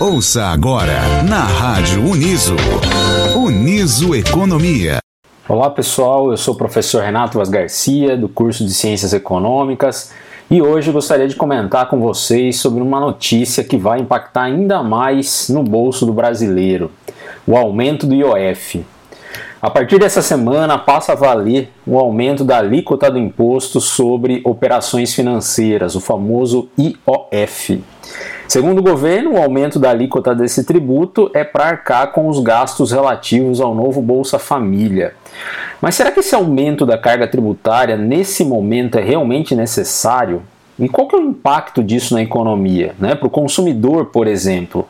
Ouça agora na Rádio Uniso. Uniso Economia. Olá pessoal, eu sou o professor Renato Vaz Garcia, do curso de Ciências Econômicas, e hoje gostaria de comentar com vocês sobre uma notícia que vai impactar ainda mais no bolso do brasileiro: o aumento do IOF. A partir dessa semana passa a valer o aumento da alíquota do imposto sobre operações financeiras, o famoso IOF. Segundo o governo, o aumento da alíquota desse tributo é para arcar com os gastos relativos ao novo Bolsa Família. Mas será que esse aumento da carga tributária nesse momento é realmente necessário? E qual que é o impacto disso na economia, né? para o consumidor, por exemplo?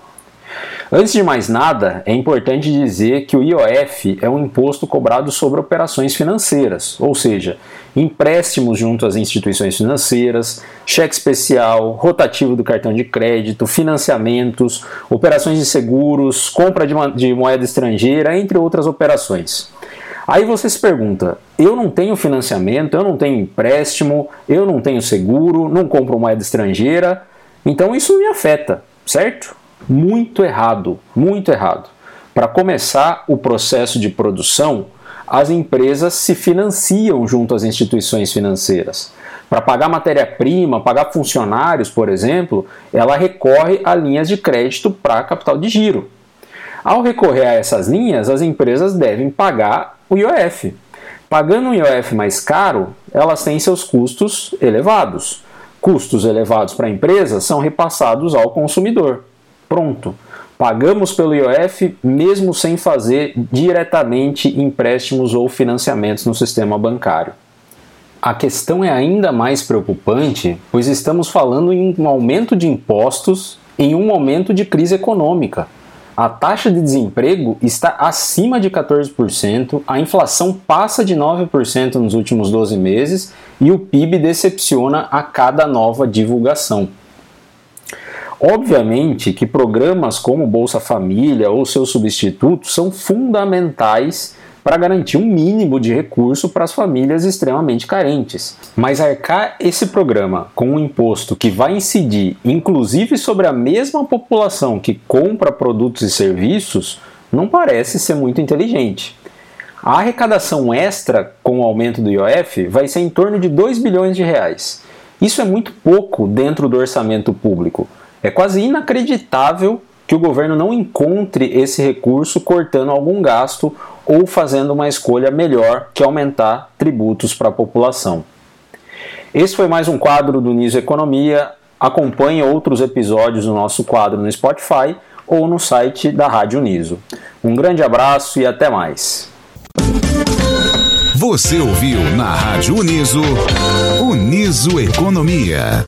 Antes de mais nada, é importante dizer que o IOF é um imposto cobrado sobre operações financeiras, ou seja, empréstimos junto às instituições financeiras, cheque especial, rotativo do cartão de crédito, financiamentos, operações de seguros, compra de moeda estrangeira, entre outras operações. Aí você se pergunta: eu não tenho financiamento, eu não tenho empréstimo, eu não tenho seguro, não compro moeda estrangeira, então isso me afeta, certo? Muito errado, muito errado. Para começar o processo de produção, as empresas se financiam junto às instituições financeiras. Para pagar matéria-prima, pagar funcionários, por exemplo, ela recorre a linhas de crédito para capital de giro. Ao recorrer a essas linhas, as empresas devem pagar o IOF. Pagando um IOF mais caro, elas têm seus custos elevados. Custos elevados para a empresa são repassados ao consumidor. Pronto. Pagamos pelo IOF mesmo sem fazer diretamente empréstimos ou financiamentos no sistema bancário. A questão é ainda mais preocupante, pois estamos falando em um aumento de impostos em um momento de crise econômica. A taxa de desemprego está acima de 14%, a inflação passa de 9% nos últimos 12 meses e o PIB decepciona a cada nova divulgação. Obviamente que programas como Bolsa Família ou seus substitutos são fundamentais para garantir um mínimo de recurso para as famílias extremamente carentes. Mas arcar esse programa com um imposto que vai incidir inclusive sobre a mesma população que compra produtos e serviços não parece ser muito inteligente. A arrecadação extra com o aumento do IOF vai ser em torno de 2 bilhões de reais. Isso é muito pouco dentro do orçamento público. É quase inacreditável que o governo não encontre esse recurso cortando algum gasto ou fazendo uma escolha melhor que aumentar tributos para a população. Esse foi mais um quadro do Niso Economia. Acompanhe outros episódios do nosso quadro no Spotify ou no site da Rádio Niso. Um grande abraço e até mais. Você ouviu na Rádio Uniso, Uniso Economia.